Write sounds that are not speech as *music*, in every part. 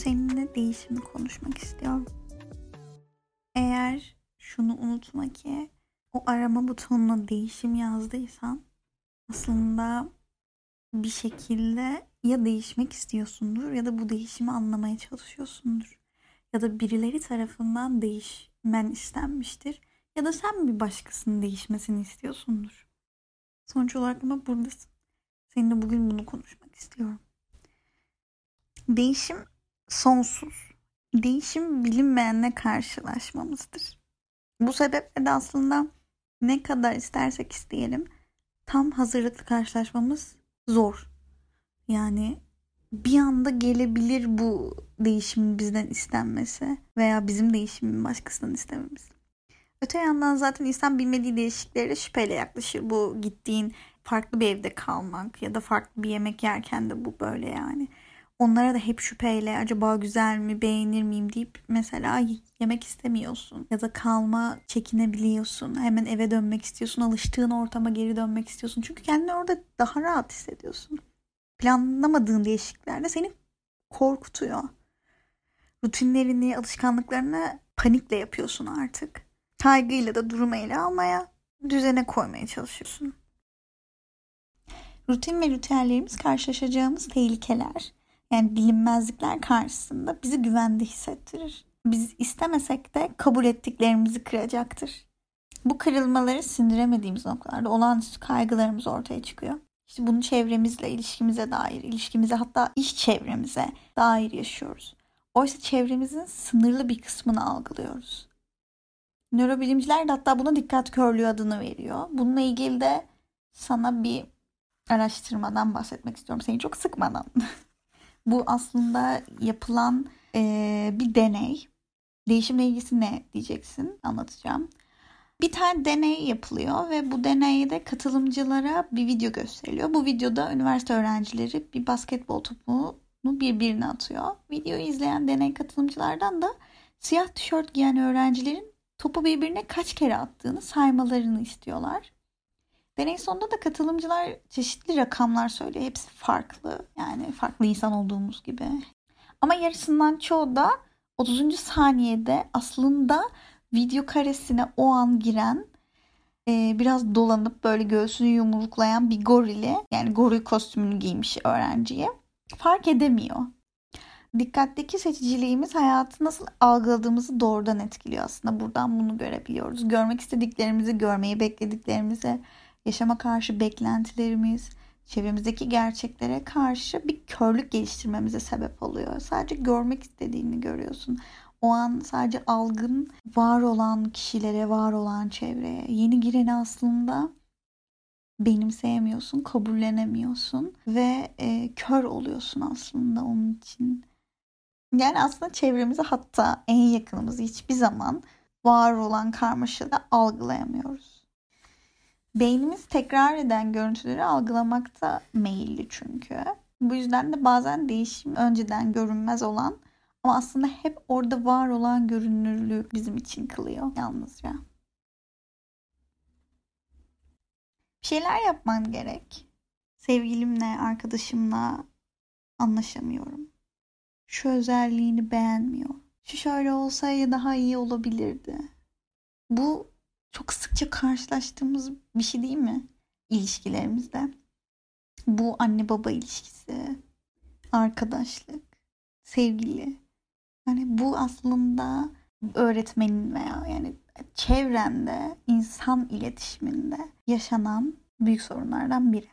seninle değişimi konuşmak istiyorum. Eğer şunu unutma ki o arama butonuna değişim yazdıysan aslında bir şekilde ya değişmek istiyorsundur ya da bu değişimi anlamaya çalışıyorsundur. Ya da birileri tarafından değişmen istenmiştir. Ya da sen bir başkasının değişmesini istiyorsundur. Sonuç olarak ama buradasın. Seninle bugün bunu konuşmak istiyorum. Değişim sonsuz. Değişim bilinmeyenle karşılaşmamızdır. Bu sebeple de aslında ne kadar istersek isteyelim tam hazırlıklı karşılaşmamız zor. Yani bir anda gelebilir bu değişimin bizden istenmesi veya bizim değişimin başkasından istememiz. Öte yandan zaten insan bilmediği değişikliklere şüpheyle yaklaşır. Bu gittiğin farklı bir evde kalmak ya da farklı bir yemek yerken de bu böyle yani. Onlara da hep şüpheyle acaba güzel mi beğenir miyim deyip mesela yemek istemiyorsun ya da kalma çekinebiliyorsun. Hemen eve dönmek istiyorsun. Alıştığın ortama geri dönmek istiyorsun. Çünkü kendini orada daha rahat hissediyorsun. Planlamadığın değişikliklerde seni korkutuyor. Rutinlerini, alışkanlıklarını panikle yapıyorsun artık. Kaygıyla da durumu ele almaya, düzene koymaya çalışıyorsun. Rutin ve ritüellerimiz karşılaşacağımız tehlikeler, yani bilinmezlikler karşısında bizi güvende hissettirir. Biz istemesek de kabul ettiklerimizi kıracaktır. Bu kırılmaları sindiremediğimiz noktalarda olağanüstü kaygılarımız ortaya çıkıyor. İşte bunu çevremizle, ilişkimize dair, ilişkimize hatta iş çevremize dair yaşıyoruz. Oysa çevremizin sınırlı bir kısmını algılıyoruz. Nörobilimciler de hatta buna dikkat körlüğü adını veriyor. Bununla ilgili de sana bir araştırmadan bahsetmek istiyorum. Seni çok sıkmadan. *laughs* Bu aslında yapılan e, bir deney. Değişimle ilgisi ne diyeceksin anlatacağım. Bir tane deney yapılıyor ve bu deneyde katılımcılara bir video gösteriliyor. Bu videoda üniversite öğrencileri bir basketbol topunu birbirine atıyor. Videoyu izleyen deney katılımcılardan da siyah tişört giyen öğrencilerin topu birbirine kaç kere attığını saymalarını istiyorlar. Deney sonunda da katılımcılar çeşitli rakamlar söylüyor. Hepsi farklı. Yani farklı insan olduğumuz gibi. Ama yarısından çoğu da 30. saniyede aslında video karesine o an giren e, biraz dolanıp böyle göğsünü yumruklayan bir gorili yani goril kostümünü giymiş öğrenciye fark edemiyor. Dikkatteki seçiciliğimiz hayatı nasıl algıladığımızı doğrudan etkiliyor aslında. Buradan bunu görebiliyoruz. Görmek istediklerimizi, görmeyi beklediklerimizi, yaşama karşı beklentilerimiz, çevremizdeki gerçeklere karşı bir körlük geliştirmemize sebep oluyor. Sadece görmek istediğini görüyorsun. O an sadece algın var olan kişilere, var olan çevreye. Yeni gireni aslında benimseyemiyorsun, kabullenemiyorsun ve e, kör oluyorsun aslında onun için. Yani aslında çevremizi hatta en yakınımızı hiçbir zaman var olan karmaşada algılayamıyoruz. Beynimiz tekrar eden görüntüleri algılamakta meyilli çünkü. Bu yüzden de bazen değişim önceden görünmez olan ama aslında hep orada var olan görünürlüğü bizim için kılıyor yalnızca. Bir şeyler yapman gerek. Sevgilimle, arkadaşımla anlaşamıyorum. Şu özelliğini beğenmiyor. Şu şöyle olsaydı daha iyi olabilirdi. Bu çok sıkça karşılaştığımız bir şey değil mi? İlişkilerimizde. Bu anne baba ilişkisi, arkadaşlık, sevgili. Yani bu aslında öğretmenin veya yani çevrende, insan iletişiminde yaşanan büyük sorunlardan biri.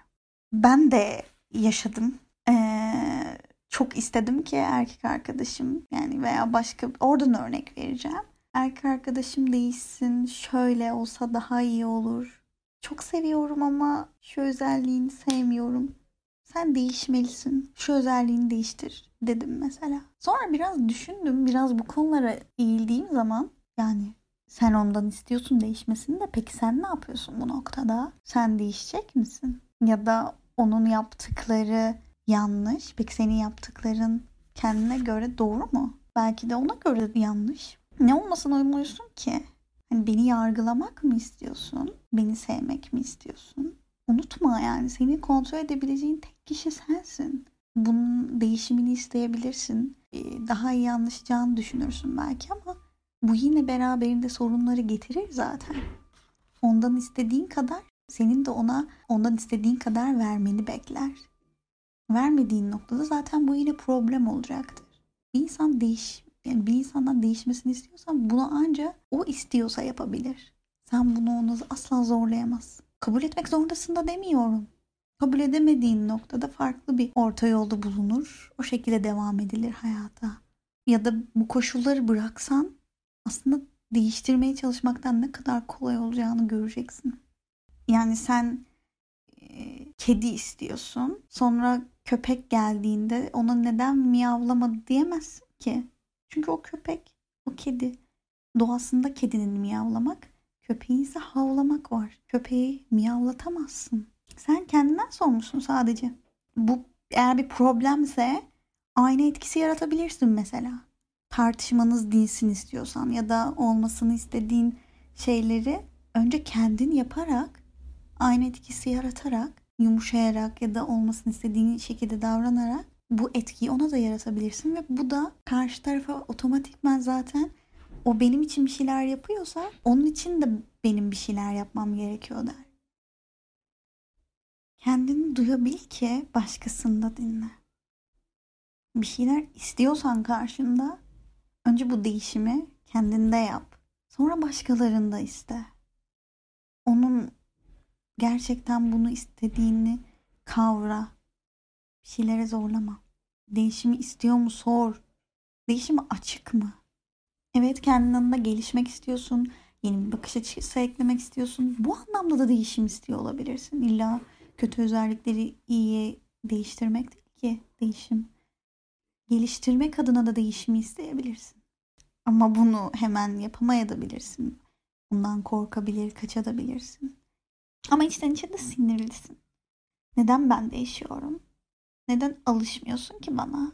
Ben de yaşadım. Ee, çok istedim ki erkek arkadaşım yani veya başka oradan örnek vereceğim. Erkek arkadaşım değişsin, şöyle olsa daha iyi olur. Çok seviyorum ama şu özelliğini sevmiyorum. Sen değişmelisin. Şu özelliğini değiştir dedim mesela. Sonra biraz düşündüm. Biraz bu konulara eğildiğim zaman yani sen ondan istiyorsun değişmesini de peki sen ne yapıyorsun bu noktada? Sen değişecek misin? Ya da onun yaptıkları yanlış. Peki senin yaptıkların kendine göre doğru mu? Belki de ona göre yanlış. Ne olmasına umuyorsun ki? Hani beni yargılamak mı istiyorsun? Beni sevmek mi istiyorsun? Unutma yani seni kontrol edebileceğin tek kişi sensin. bunun değişimini isteyebilirsin. Ee, daha iyi anlaşacağını düşünürsün belki ama bu yine beraberinde sorunları getirir zaten. Ondan istediğin kadar senin de ona ondan istediğin kadar vermeni bekler. Vermediğin noktada zaten bu yine problem olacaktır. Bir insan değiş yani bir insandan değişmesini istiyorsan bunu ancak o istiyorsa yapabilir. Sen bunu ona asla zorlayamazsın. Kabul etmek zorundasın da demiyorum. Kabul edemediğin noktada farklı bir orta yolda bulunur. O şekilde devam edilir hayata. Ya da bu koşulları bıraksan aslında değiştirmeye çalışmaktan ne kadar kolay olacağını göreceksin. Yani sen e, kedi istiyorsun. Sonra köpek geldiğinde ona neden miyavlamadı diyemezsin ki. Çünkü o köpek, o kedi. Doğasında kedinin miyavlamak, köpeğin ise havlamak var. Köpeği miyavlatamazsın. Sen kendinden sormuşsun sadece. Bu eğer bir problemse aynı etkisi yaratabilirsin mesela. Tartışmanız dinsin istiyorsan ya da olmasını istediğin şeyleri önce kendin yaparak aynı etkisi yaratarak yumuşayarak ya da olmasını istediğin şekilde davranarak bu etkiyi ona da yaratabilirsin ve bu da karşı tarafa otomatikman zaten o benim için bir şeyler yapıyorsa onun için de benim bir şeyler yapmam gerekiyor der. Kendini duyabil ki başkasında dinle. Bir şeyler istiyorsan karşında önce bu değişimi kendinde yap. Sonra başkalarında iste. Onun gerçekten bunu istediğini kavra. Bir şeylere zorlama. Değişimi istiyor mu sor. Değişimi açık mı? Evet kendin anında gelişmek istiyorsun. Yeni bir bakış açısı eklemek istiyorsun. Bu anlamda da değişim istiyor olabilirsin. İlla kötü özellikleri iyiye değiştirmek değil ki değişim. Geliştirmek adına da değişimi isteyebilirsin. Ama bunu hemen yapamayabilirsin. Bundan korkabilir, kaçabilirsin. Ama içten içe de sinirlisin. Neden ben değişiyorum? Neden alışmıyorsun ki bana?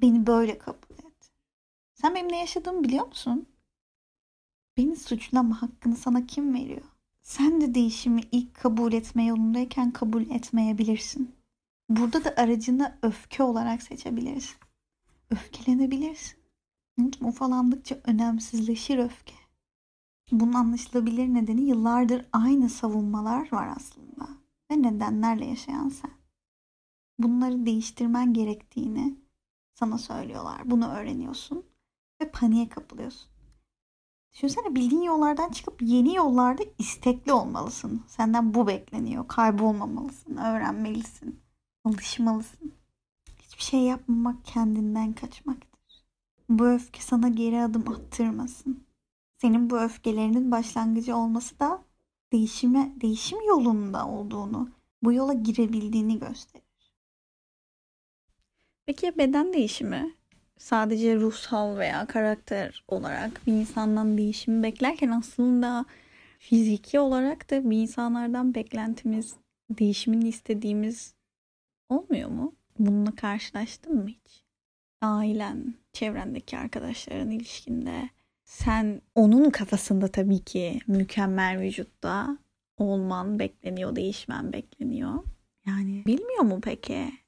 Beni böyle kabul et. Sen benim ne yaşadığımı biliyor musun? Beni suçlama hakkını sana kim veriyor? Sen de değişimi ilk kabul etme yolundayken kabul etmeyebilirsin. Burada da aracını öfke olarak seçebilirsin. Öfkelenebilirsin. Unutma ufalandıkça önemsizleşir öfke. Bunun anlaşılabilir nedeni yıllardır aynı savunmalar var aslında. Ve nedenlerle yaşayan sen. Bunları değiştirmen gerektiğini sana söylüyorlar. Bunu öğreniyorsun ve paniğe kapılıyorsun. Düşünsene bildiğin yollardan çıkıp yeni yollarda istekli olmalısın. Senden bu bekleniyor. Kaybolmamalısın. Öğrenmelisin. Alışmalısın. Hiçbir şey yapmamak kendinden kaçmaktır. Bu öfke sana geri adım attırmasın. Senin bu öfkelerinin başlangıcı olması da değişime, değişim yolunda olduğunu, bu yola girebildiğini gösterir. Peki beden değişimi? Sadece ruhsal veya karakter olarak bir insandan değişimi beklerken aslında fiziki olarak da bir insanlardan beklentimiz, değişimini istediğimiz olmuyor mu? Bununla karşılaştın mı hiç? Ailen, çevrendeki arkadaşların ilişkinde sen onun kafasında tabii ki mükemmel vücutta olman bekleniyor, değişmen bekleniyor. Yani bilmiyor mu peki?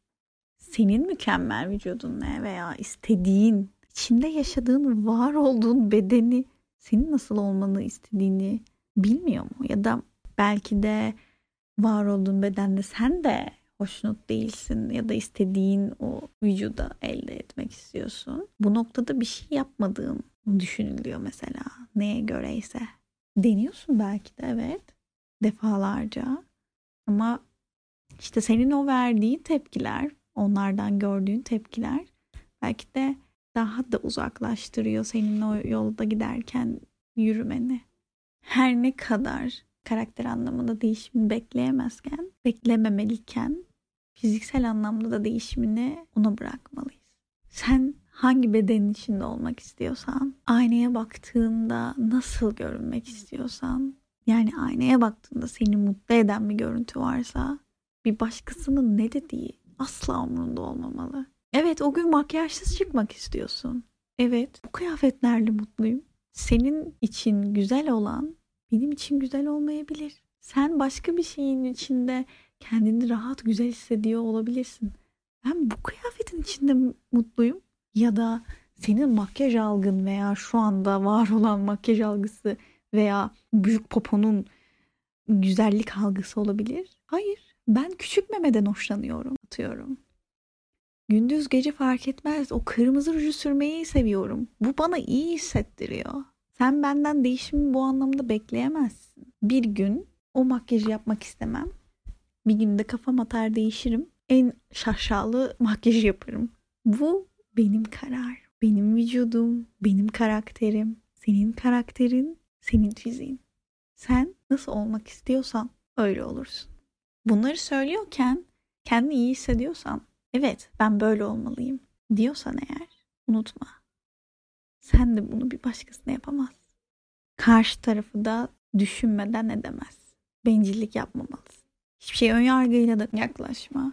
Senin mükemmel vücudun ne veya istediğin, içinde yaşadığın, var olduğun bedeni senin nasıl olmanı istediğini bilmiyor mu? Ya da belki de var olduğun bedende sen de hoşnut değilsin ya da istediğin o vücuda elde etmek istiyorsun. Bu noktada bir şey yapmadığın düşünülüyor mesela neye göreyse. Deniyorsun belki de evet defalarca ama işte senin o verdiğin tepkiler, onlardan gördüğün tepkiler belki de daha da uzaklaştırıyor senin o yolda giderken yürümeni. Her ne kadar karakter anlamında değişimini bekleyemezken, beklememeliyken fiziksel anlamda da değişimini ona bırakmalıyız. Sen hangi bedenin içinde olmak istiyorsan, aynaya baktığında nasıl görünmek istiyorsan, yani aynaya baktığında seni mutlu eden bir görüntü varsa bir başkasının ne dediği asla umurunda olmamalı. Evet o gün makyajsız çıkmak istiyorsun. Evet bu kıyafetlerle mutluyum. Senin için güzel olan benim için güzel olmayabilir. Sen başka bir şeyin içinde kendini rahat güzel hissediyor olabilirsin. ben bu kıyafetin içinde mutluyum ya da senin makyaj algın veya şu anda var olan makyaj algısı veya büyük poponun güzellik algısı olabilir. Hayır, ben küçük memeden hoşlanıyorum atıyorum. Gündüz gece fark etmez. O kırmızı ruju sürmeyi seviyorum. Bu bana iyi hissettiriyor. Sen benden değişimi bu anlamda bekleyemezsin. Bir gün o makyajı yapmak istemem. Bir günde kafam atar değişirim. En şaşalı makyajı yaparım. Bu benim karar. Benim vücudum, benim karakterim, senin karakterin, senin fiziğin. Sen nasıl olmak istiyorsan öyle olursun. Bunları söylüyorken kendini iyi hissediyorsan, evet ben böyle olmalıyım diyorsan eğer unutma. Sen de bunu bir başkasına yapamazsın. Karşı tarafı da düşünmeden edemez. Bencillik yapmamalısın. Hiçbir şey önyargıyla da yaklaşma.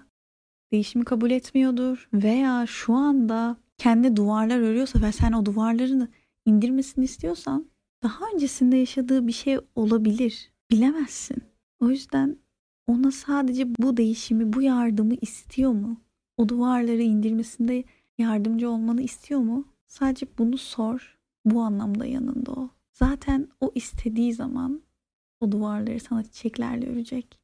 Değişimi kabul etmiyordur veya şu anda kendi duvarlar örüyorsa ve sen o duvarlarını indirmesini istiyorsan daha öncesinde yaşadığı bir şey olabilir. Bilemezsin. O yüzden ona sadece bu değişimi, bu yardımı istiyor mu? O duvarları indirmesinde yardımcı olmanı istiyor mu? Sadece bunu sor. Bu anlamda yanında ol. Zaten o istediği zaman o duvarları sana çiçeklerle örecek.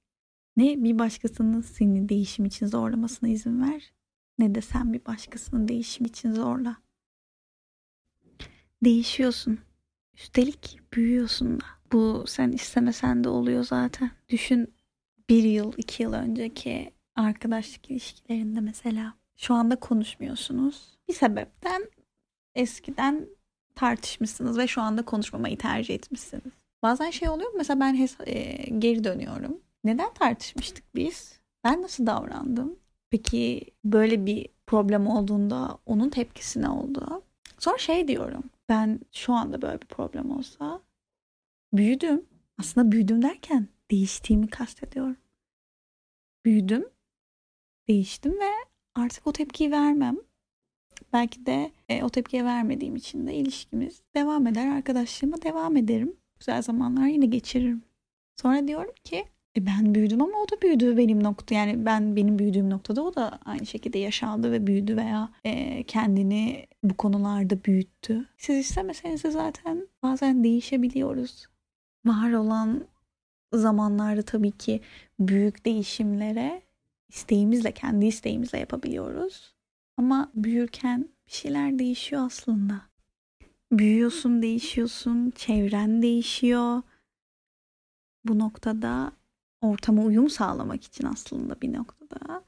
Ne bir başkasının seni değişim için zorlamasına izin ver ne de sen bir başkasının değişim için zorla. Değişiyorsun. Üstelik büyüyorsun da. Bu sen istemesen de oluyor zaten. Düşün bir yıl, iki yıl önceki arkadaşlık ilişkilerinde mesela. Şu anda konuşmuyorsunuz. Bir sebepten eskiden tartışmışsınız ve şu anda konuşmamayı tercih etmişsiniz. Bazen şey oluyor mesela ben e, geri dönüyorum. Neden tartışmıştık biz? Ben nasıl davrandım? Peki böyle bir problem olduğunda onun tepkisi ne oldu? Sonra şey diyorum. Ben şu anda böyle bir problem olsa büyüdüm. Aslında büyüdüm derken değiştiğimi kastediyorum. Büyüdüm, değiştim ve artık o tepkiyi vermem. Belki de e, o tepkiye vermediğim için de ilişkimiz devam eder. Arkadaşlığıma devam ederim. Güzel zamanlar yine geçiririm. Sonra diyorum ki e ben büyüdüm ama o da büyüdü benim nokta. Yani ben benim büyüdüğüm noktada o da aynı şekilde yaşandı ve büyüdü veya e, kendini bu konularda büyüttü. Siz istemeseniz de zaten bazen değişebiliyoruz. Var olan zamanlarda tabii ki büyük değişimlere isteğimizle, kendi isteğimizle yapabiliyoruz. Ama büyürken bir şeyler değişiyor aslında. Büyüyorsun, değişiyorsun, çevren değişiyor. Bu noktada ortama uyum sağlamak için aslında bir noktada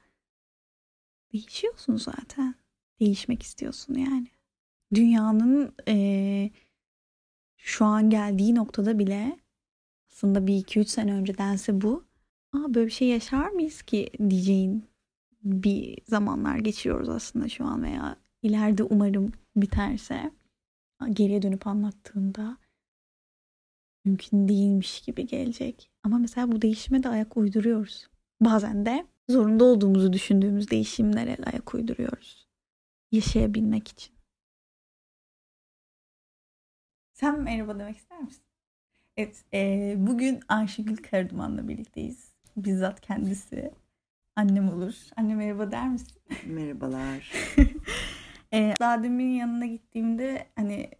değişiyorsun zaten. Değişmek istiyorsun yani. Dünyanın e, şu an geldiği noktada bile aslında bir iki üç sene öncedense bu. Aa böyle bir şey yaşar mıyız ki diyeceğin bir zamanlar geçiyoruz aslında şu an veya ileride umarım biterse geriye dönüp anlattığında mümkün değilmiş gibi gelecek. Ama mesela bu değişime de ayak uyduruyoruz. Bazen de zorunda olduğumuzu düşündüğümüz değişimlere ayak uyduruyoruz. Yaşayabilmek için. Sen merhaba demek ister misin? Evet, e, bugün Ayşegül Karaduman'la birlikteyiz. Bizzat kendisi annem olur. Anne merhaba der misin? Merhabalar. *laughs* e, daha demin yanına gittiğimde hani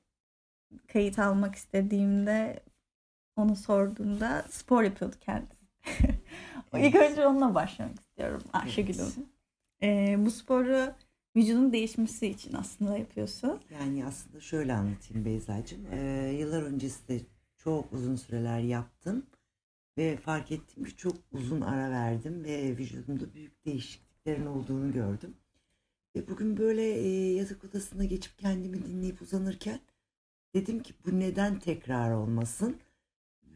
kayıt almak istediğimde onu sorduğumda spor yapıyordu kendisi. *laughs* evet. İlk önce onunla başlamak istiyorum Ayşegül'üm. Evet. Ee, bu sporu vücudun değişmesi için aslında yapıyorsun. Yani aslında şöyle anlatayım Beyza'cığım. Ee, yıllar öncesinde çok uzun süreler yaptım. Ve fark ettim ki çok uzun ara verdim ve vücudumda büyük değişikliklerin olduğunu gördüm. Ve bugün böyle e, yatak odasına geçip kendimi dinleyip uzanırken dedim ki bu neden tekrar olmasın?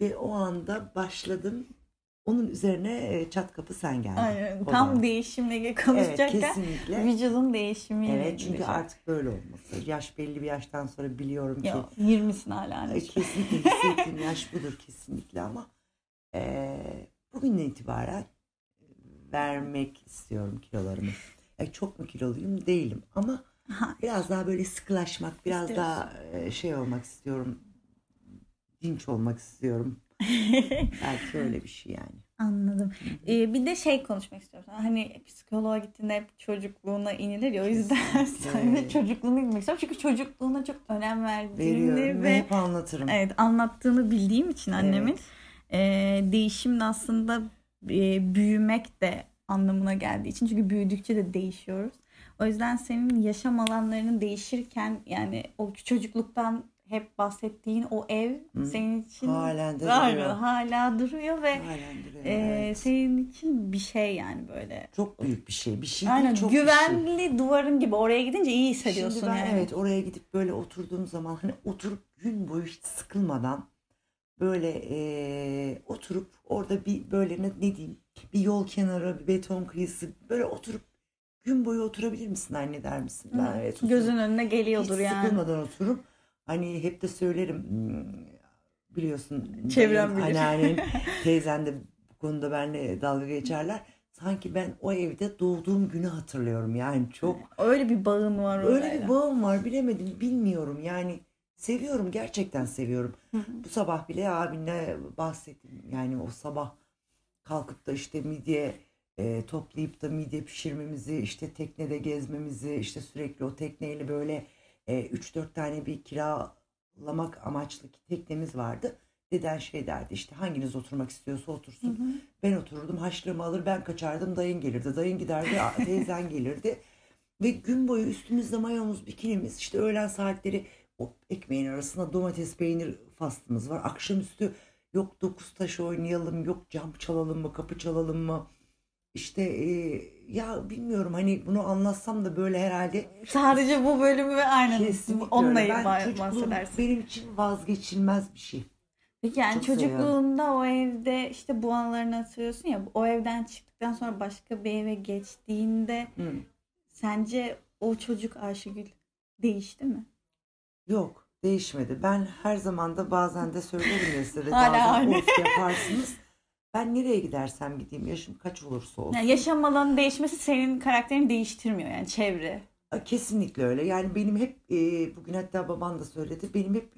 Ve o anda başladım. Onun üzerine e, çat kapı sen geldin. Aynen. Tam zaman. değişimle konuşacakken evet, kesinlikle. vücudun değişimiyle Evet çünkü artık böyle olması. Yaş belli bir yaştan sonra biliyorum ki. Yok 20'sin hala. E, kesinlikle *laughs* hissettiğim yaş budur kesinlikle ama e, bugünden itibaren vermek istiyorum kilolarımı. E, çok mu kiloluyum? Değilim ama biraz daha böyle sıkılaşmak, biraz İstiyorsun. daha e, şey olmak istiyorum dinç olmak istiyorum. *laughs* Belki öyle bir şey yani. Anladım. Ee, bir de şey konuşmak istiyorum. Hani psikoloğa gittiğinde hep çocukluğuna inilir ya o yüzden *laughs* sen çocukluğuna inmek istiyorum. Çünkü çocukluğuna çok önem verdiğini Veriyorum ve ve hep anlatırım. evet anlattığını bildiğim için annemin Evet. e, değişim de aslında e, büyümek de anlamına geldiği için çünkü büyüdükçe de değişiyoruz. O yüzden senin yaşam alanlarının değişirken yani o çocukluktan hep bahsettiğin o ev Hı. senin için Halen de Aynen, duruyor. hala duruyor ve Halen duruyor. e, evet. senin için bir şey yani böyle. Çok büyük bir şey. Bir şey Aynen çok bir şey. güvenli duvarın gibi oraya gidince iyi hissediyorsun Şimdi ben yani. evet oraya gidip böyle oturduğum zaman hani oturup gün boyu hiç sıkılmadan böyle eee, oturup orada bir böyle ne, ne diyeyim bir yol kenarı bir beton kıyısı böyle oturup gün boyu oturabilir misin anne der misin? Ben evet oturup Gözün önüne hiç geliyordur yani. sıkılmadan oturup hani hep de söylerim hmm, biliyorsun Çevrem dayın, bilir. anneannen *laughs* teyzen de bu konuda benimle dalga geçerler. Sanki ben o evde doğduğum günü hatırlıyorum yani çok Öyle bir bağın var Öyle orayla. bir bağım var bilemedim bilmiyorum yani seviyorum gerçekten seviyorum. Bu sabah bile abinle bahsettim yani o sabah kalkıp da işte midye e, toplayıp da midye pişirmemizi işte teknede gezmemizi işte sürekli o tekneyle böyle e, 3-4 tane bir kiralamak amaçlı teknemiz vardı. Deden şey derdi işte hanginiz oturmak istiyorsa Hı otursun. hı. Ben otururdum haşlığımı alır ben kaçardım dayın gelirdi. Dayın giderdi *laughs* teyzen gelirdi. Ve gün boyu üstümüzde mayomuz bikinimiz işte öğlen saatleri o ekmeğin arasında domates peynir fastımız var. Akşamüstü yok dokuz taş oynayalım yok cam çalalım mı kapı çalalım mı. İşte e, ya bilmiyorum hani bunu anlatsam da böyle herhalde Sadece bu bölümü ve aynen kesinlikle onunla. Ben bahsedersin. benim için vazgeçilmez bir şey. Peki yani Çok çocukluğunda o evde işte bu anılarını hatırlıyorsun ya o evden çıktıktan sonra başka bir eve geçtiğinde Hı. sence o çocuk Ayşegül değişti mi? Yok değişmedi. Ben her zaman da bazen de söylerim ya size de Hala bazen aynı. yaparsınız. Ben nereye gidersem gideyim yaşım kaç olursa olsun. Yani yaşam alanı değişmesi senin karakterini değiştirmiyor yani çevre. Kesinlikle öyle. Yani benim hep e, bugün hatta baban da söyledi. Benim hep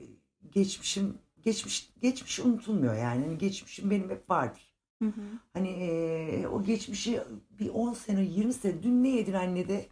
geçmişim geçmiş geçmiş unutulmuyor yani. Hani geçmişim benim hep vardır. Hı hı. Hani e, o geçmişi bir 10 sene 20 sene dün ne yedin anne de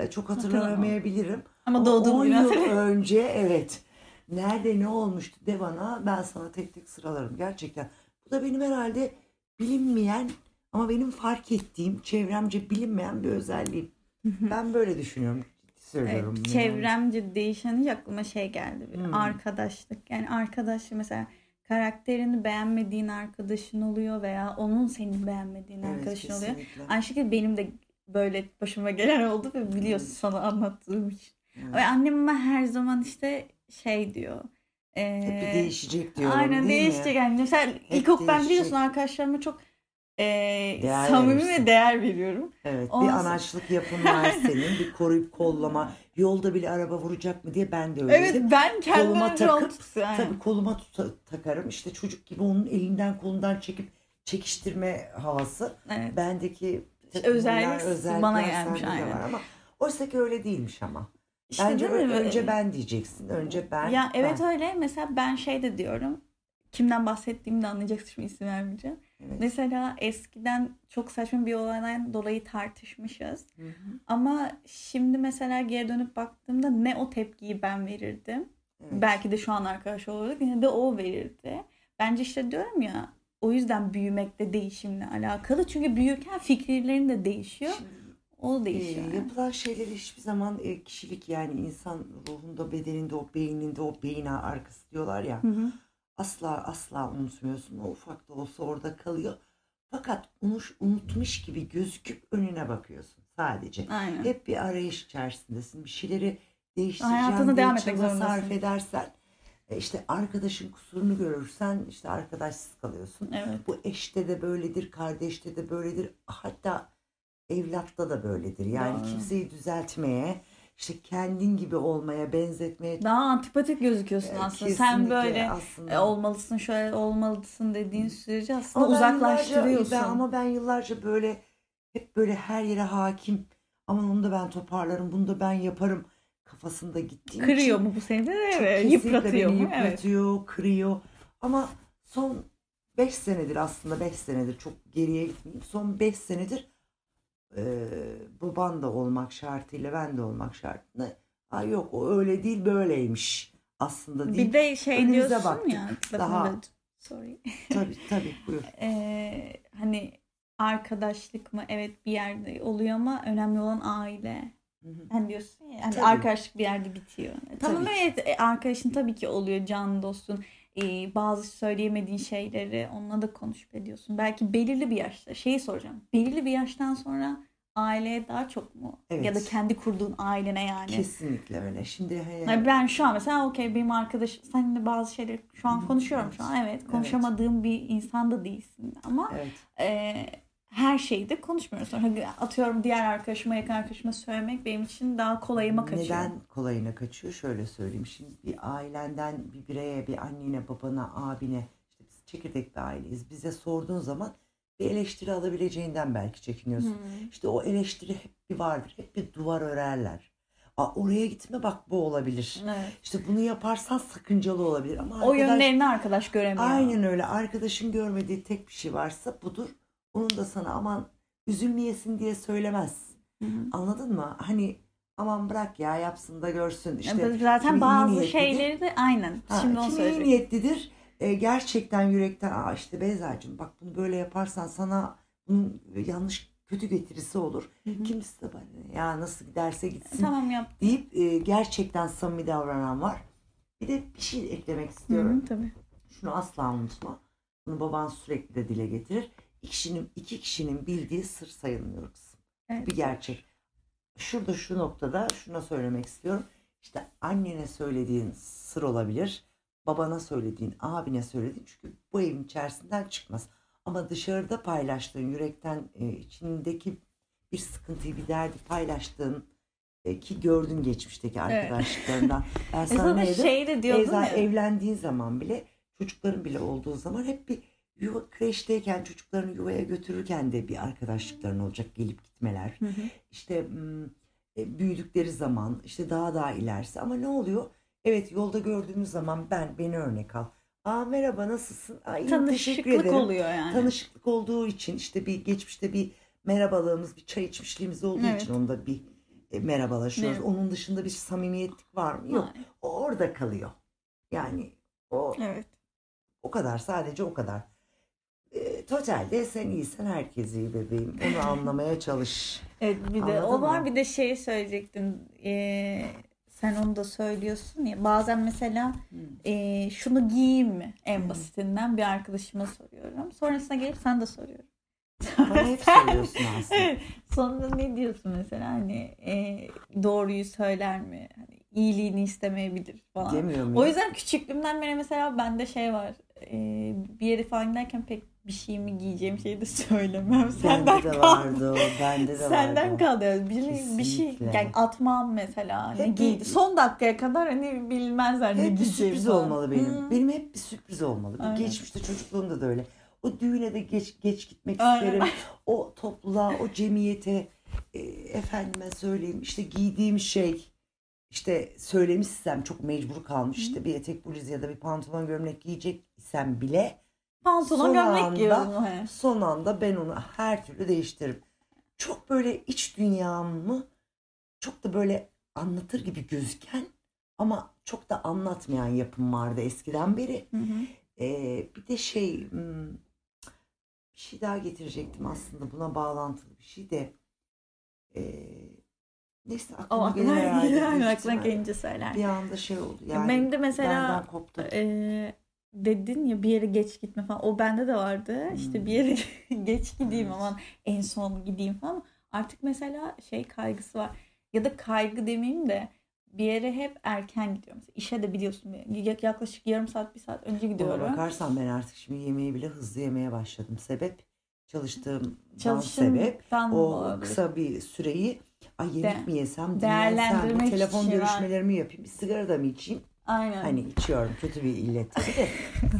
e, çok hatırlamayabilirim. Ama doğduğum 10 gün yıl önce evet. Nerede ne olmuştu de bana ben sana tek tek sıralarım gerçekten. Bu da benim herhalde bilinmeyen ama benim fark ettiğim çevremce bilinmeyen bir özelliğim. Ben böyle düşünüyorum. Söylüyorum. Evet, yani. çevremce değişen aklıma şey geldi. Bir Hmm. Arkadaşlık. Yani arkadaş mesela karakterini beğenmediğin arkadaşın oluyor veya onun senin beğenmediğin Evet, arkadaşın oluyor. kesinlikle. Aynı şekilde benim de böyle başıma gelen oldu ve biliyorsun sana anlattığım için. Evet. Ve annem her zaman işte şey diyor. Bir eee, değişecek diyorum Aynen değil mi? değişecek. Yani mesela ilkokul ben değişecek. biliyorsun arkadaşlarıma çok Değer samimi verirsin. ve değer veriyorum. Evet, bir Ondan sonra- anaçlık yapın *laughs* var senin, bir koruyup kollama. Yolda bile araba vuracak mı diye ben de öyleydim. Evet ben Koluma takıp, tutuyorum. Tabii koluma tuta- takarım. İşte çocuk gibi onun elinden kolundan çekip çekiştirme havası. Evet. Bendeki özellik özellikler bana gelmiş, sende de aynen. var ama oysa ki öyle değilmiş ama. İşte Bence değil mi? önce ben diyeceksin. Önce ben. Ya evet ben. öyle. Mesela ben şey de diyorum. Kimden bahsettiğimi de anlayacaksın şimdi isim vermeyeceğim. Evet. Mesela eskiden çok saçma bir olaydan dolayı tartışmışız. Hı hı. Ama şimdi mesela geri dönüp baktığımda ne o tepkiyi ben verirdim. Evet. Belki de şu an arkadaş olurduk yine de o verirdi. Bence işte diyorum ya o yüzden büyümek de değişimle alakalı. Çünkü büyürken fikirlerin de değişiyor. Şimdi, O e, değişiyor. yani. yapılan şeyleri hiçbir zaman e, kişilik yani insan ruhunda, bedeninde, o beyninde, o beyin arkası diyorlar ya. Hı hı. asla asla unutmuyorsun. O ufak da olsa orada kalıyor. Fakat unuş, unutmuş gibi gözüküp önüne bakıyorsun sadece. Aynen. Hep bir arayış içerisindesin. Bir şeyleri değiştireceğim Hayatını devam etmek zorundasın. sarf edersen e, işte arkadaşın kusurunu görürsen işte arkadaşsız kalıyorsun. Evet. Bu eşte de böyledir, kardeşte de böyledir. Hatta evlatta da böyledir. Yani Doğru. kimseyi düzeltmeye, işte kendin gibi olmaya, benzetmeye Daha antipatik gözüküyorsun e, aslında. Sen böyle aslında. e, olmalısın şöyle olmalısın dediğin sürece aslında Ama ben uzaklaştırıyorsun. ben- ama ben yıllarca böyle hep böyle her yere hakim. Aman onu da ben toparlarım, bunu da ben yaparım kafasında gittiğim Kırıyor için mu bu seni Evet, yıpratıyor mu? Evet. yıpratıyor, kırıyor. Ama son 5 senedir aslında 5 senedir çok geriye gitmeyeyim. Son 5 senedir e, baban da olmak şartıyla ben de olmak şartıyla Aa, yok o öyle değil böyleymiş aslında değil. Bir de şey önümüze diyorsun baktık. ya. Daha- Sorry. Tabii tabii buyur. *laughs* Ee, hani arkadaşlık mı evet bir yerde oluyor ama önemli olan aile. Hani diyorsun ya Tabii. arkadaşlık bir yerde bitiyor. Tamam evet e, arkadaşın tabii ki oluyor can dostun. Ee, bazı söyleyemediğin şeyleri onunla da konuşup ediyorsun. Belki belirli bir yaşta şeyi soracağım. Belirli bir yaştan sonra aileye daha çok mu? Evet. Ya da kendi kurduğun ailene yani. Kesinlikle öyle. Şimdi hani, Yani ben şu an mesela okey benim arkadaş seninle bazı şeyleri şu an konuşuyorum şu an evet konuşamadığım bir insan da değilsin ama evet. e, her şeyi de konuşmuyoruz. Sonra atıyorum diğer arkadaşıma yakın arkadaşıma söylemek benim için daha kolayıma kaçıyor. Neden kolayına kaçıyor? Şöyle söyleyeyim. Şimdi bir ailenden bir bireye, bir annene, babana, abine, işte biz çekirdek bir aileyiz. Bize sorduğun zaman bir eleştiri alabileceğinden belki çekiniyorsun. Hmm. İşte o eleştiri hep bir vardır. Hep bir duvar örerler. Aa, oraya gitme bak bu olabilir. Evet. İşte bunu yaparsan sakıncalı olabilir. Ama O arkadaş- yönlerini arkadaş göremiyor. Aynen öyle. Arkadaşın görmediği tek bir şey varsa budur. Onun da sana aman üzülmeyesin diye söylemez. Hı hı. Anladın mı? Hani aman bırak ya yapsın da görsün. İşte zaten bazı şeyleri de aynen. Ha, Şimdi onu kimi iyi niyetlidir. E, gerçekten yürekten Aa işte Beyza'cığım bak bunu böyle yaparsan sana bunun yanlış kötü getirisi olur. Hı hı. Kimisi de bana ya nasıl giderse gitsin Tamam yap. deyip e, gerçekten samimi davranan var. Bir de bir şey eklemek Hı istiyorum. hı, tabii. Şunu asla unutma. Bunu baban sürekli de dile getirir. İki kişinin, iki kişinin bildiği sır sayılmıyor kızım. Evet. Bir gerçek. Şurada şu noktada şuna söylemek istiyorum. İşte annene söylediğin sır olabilir. Babana söylediğin, abine söylediğin. Çünkü bu evin içerisinden çıkmaz. Ama dışarıda paylaştığın, yürekten e, içindeki bir sıkıntıyı, bir derdi paylaştığın e, ki gördün geçmişteki arkadaşlıklarından. *laughs* Ben E sana sana ne dedim? şey de diyordun ya. evlendiğin zaman bile çocukların bile olduğu zaman hep bir yuva kreşteyken çocuklarını yuvaya götürürken de bir arkadaşlıkların olacak gelip gitmeler. Hı hı. İşte e, büyüdükleri zaman işte daha daha ilerisi ama ne oluyor? Evet yolda gördüğümüz zaman ben beni örnek al. Aa merhaba nasılsın? Aa, teşekkür Tanışıklık ederim. oluyor yani. Tanışıklık olduğu için işte bir geçmişte bir merhabalığımız, bir çay içmişliğimiz olduğu Evet. için onda bir e, merhabalaşıyoruz. Evet. Onun dışında bir samimiyetlik var mı? Yok. Hayır. O orada kalıyor. Yani o Evet. o kadar sadece o kadar. E, totalde sen iyisen herkes iyi bebeğim. Onu *laughs* anlamaya çalış. Evet bir de Anladın o var mı? bir de şey söyleyecektim. Ee, sen onu da söylüyorsun ya. Bazen mesela ee, şunu giyeyim mi? En Hı. basitinden bir arkadaşıma soruyorum. Sonrasında gelip sen de soruyorum. Bana hep *laughs* söylüyorsun aslında. Evet. Sonra ne diyorsun mesela hani ee, doğruyu söyler mi? Hani iyiliğini istemeyebilir falan. Demiyor muyum? O yüzden küçüklüğümden beri mesela bende şey var. Ee, bir yere falan giderken pek bir şeyimi giyeceğim şeyi de *laughs* söylemem. Senden Bende de vardı o. Bende de Senden vardı. kaldı. Bir, bir şey yani atmam mesela hani Hep giydi. bir- Son dakikaya kadar hani bilmezler ne giyeceğimi sürpriz falan. olmalı benim. Hı. Benim hep bir sürpriz olmalı. Aynen. Geçmişte çocukluğumda da öyle. O düğüne de geç geç gitmek Aynen. isterim. *laughs* O topluluğa, o cemiyete e, efendime söyleyeyim işte giydiğim şey işte söylemişsem çok mecbur kalmış işte bir etek bluz ya da bir pantolon gömlek giyecek isem bile Pantolon Son gömlek anda- giyiyorum. he. son anda ben onu her türlü değiştiririm. Çok böyle iç dünyamı çok da böyle anlatır gibi gözüken ama çok da anlatmayan yapım vardı eskiden beri. Hı hı. Ee, bir de şey hmm, bir şey daha getirecektim aslında buna bağlantılı bir şey de ee, neyse O aklıma gelir herhalde. gelir, büyük aklına gelince söyler. Bir anda şey oldu yani Benim de mesela benden koptu. e, dedin ya bir yere geç gitme falan. O bende de vardı. İşte Hmm. bir yere *laughs* geç gideyim Evet. aman en son gideyim falan. Artık mesela şey kaygısı var. Ya da kaygı demeyeyim de bir yere hep erken gidiyorum. Mesela işe de biliyorsun ya- yaklaşık yarım saat bir saat önce Ona gidiyorum. bakarsan ben artık şimdi yemeği bile hızlı yemeye başladım. Sebep çalıştığım sebep. O olabilir. kısa bir süreyi ay yemek De- mi yesem, değerlendirmek dinlensem, telefon görüşmelerimi yapayım, bir sigara da mı içeyim? Aynen. Hani içiyorum kötü bir illet tabii de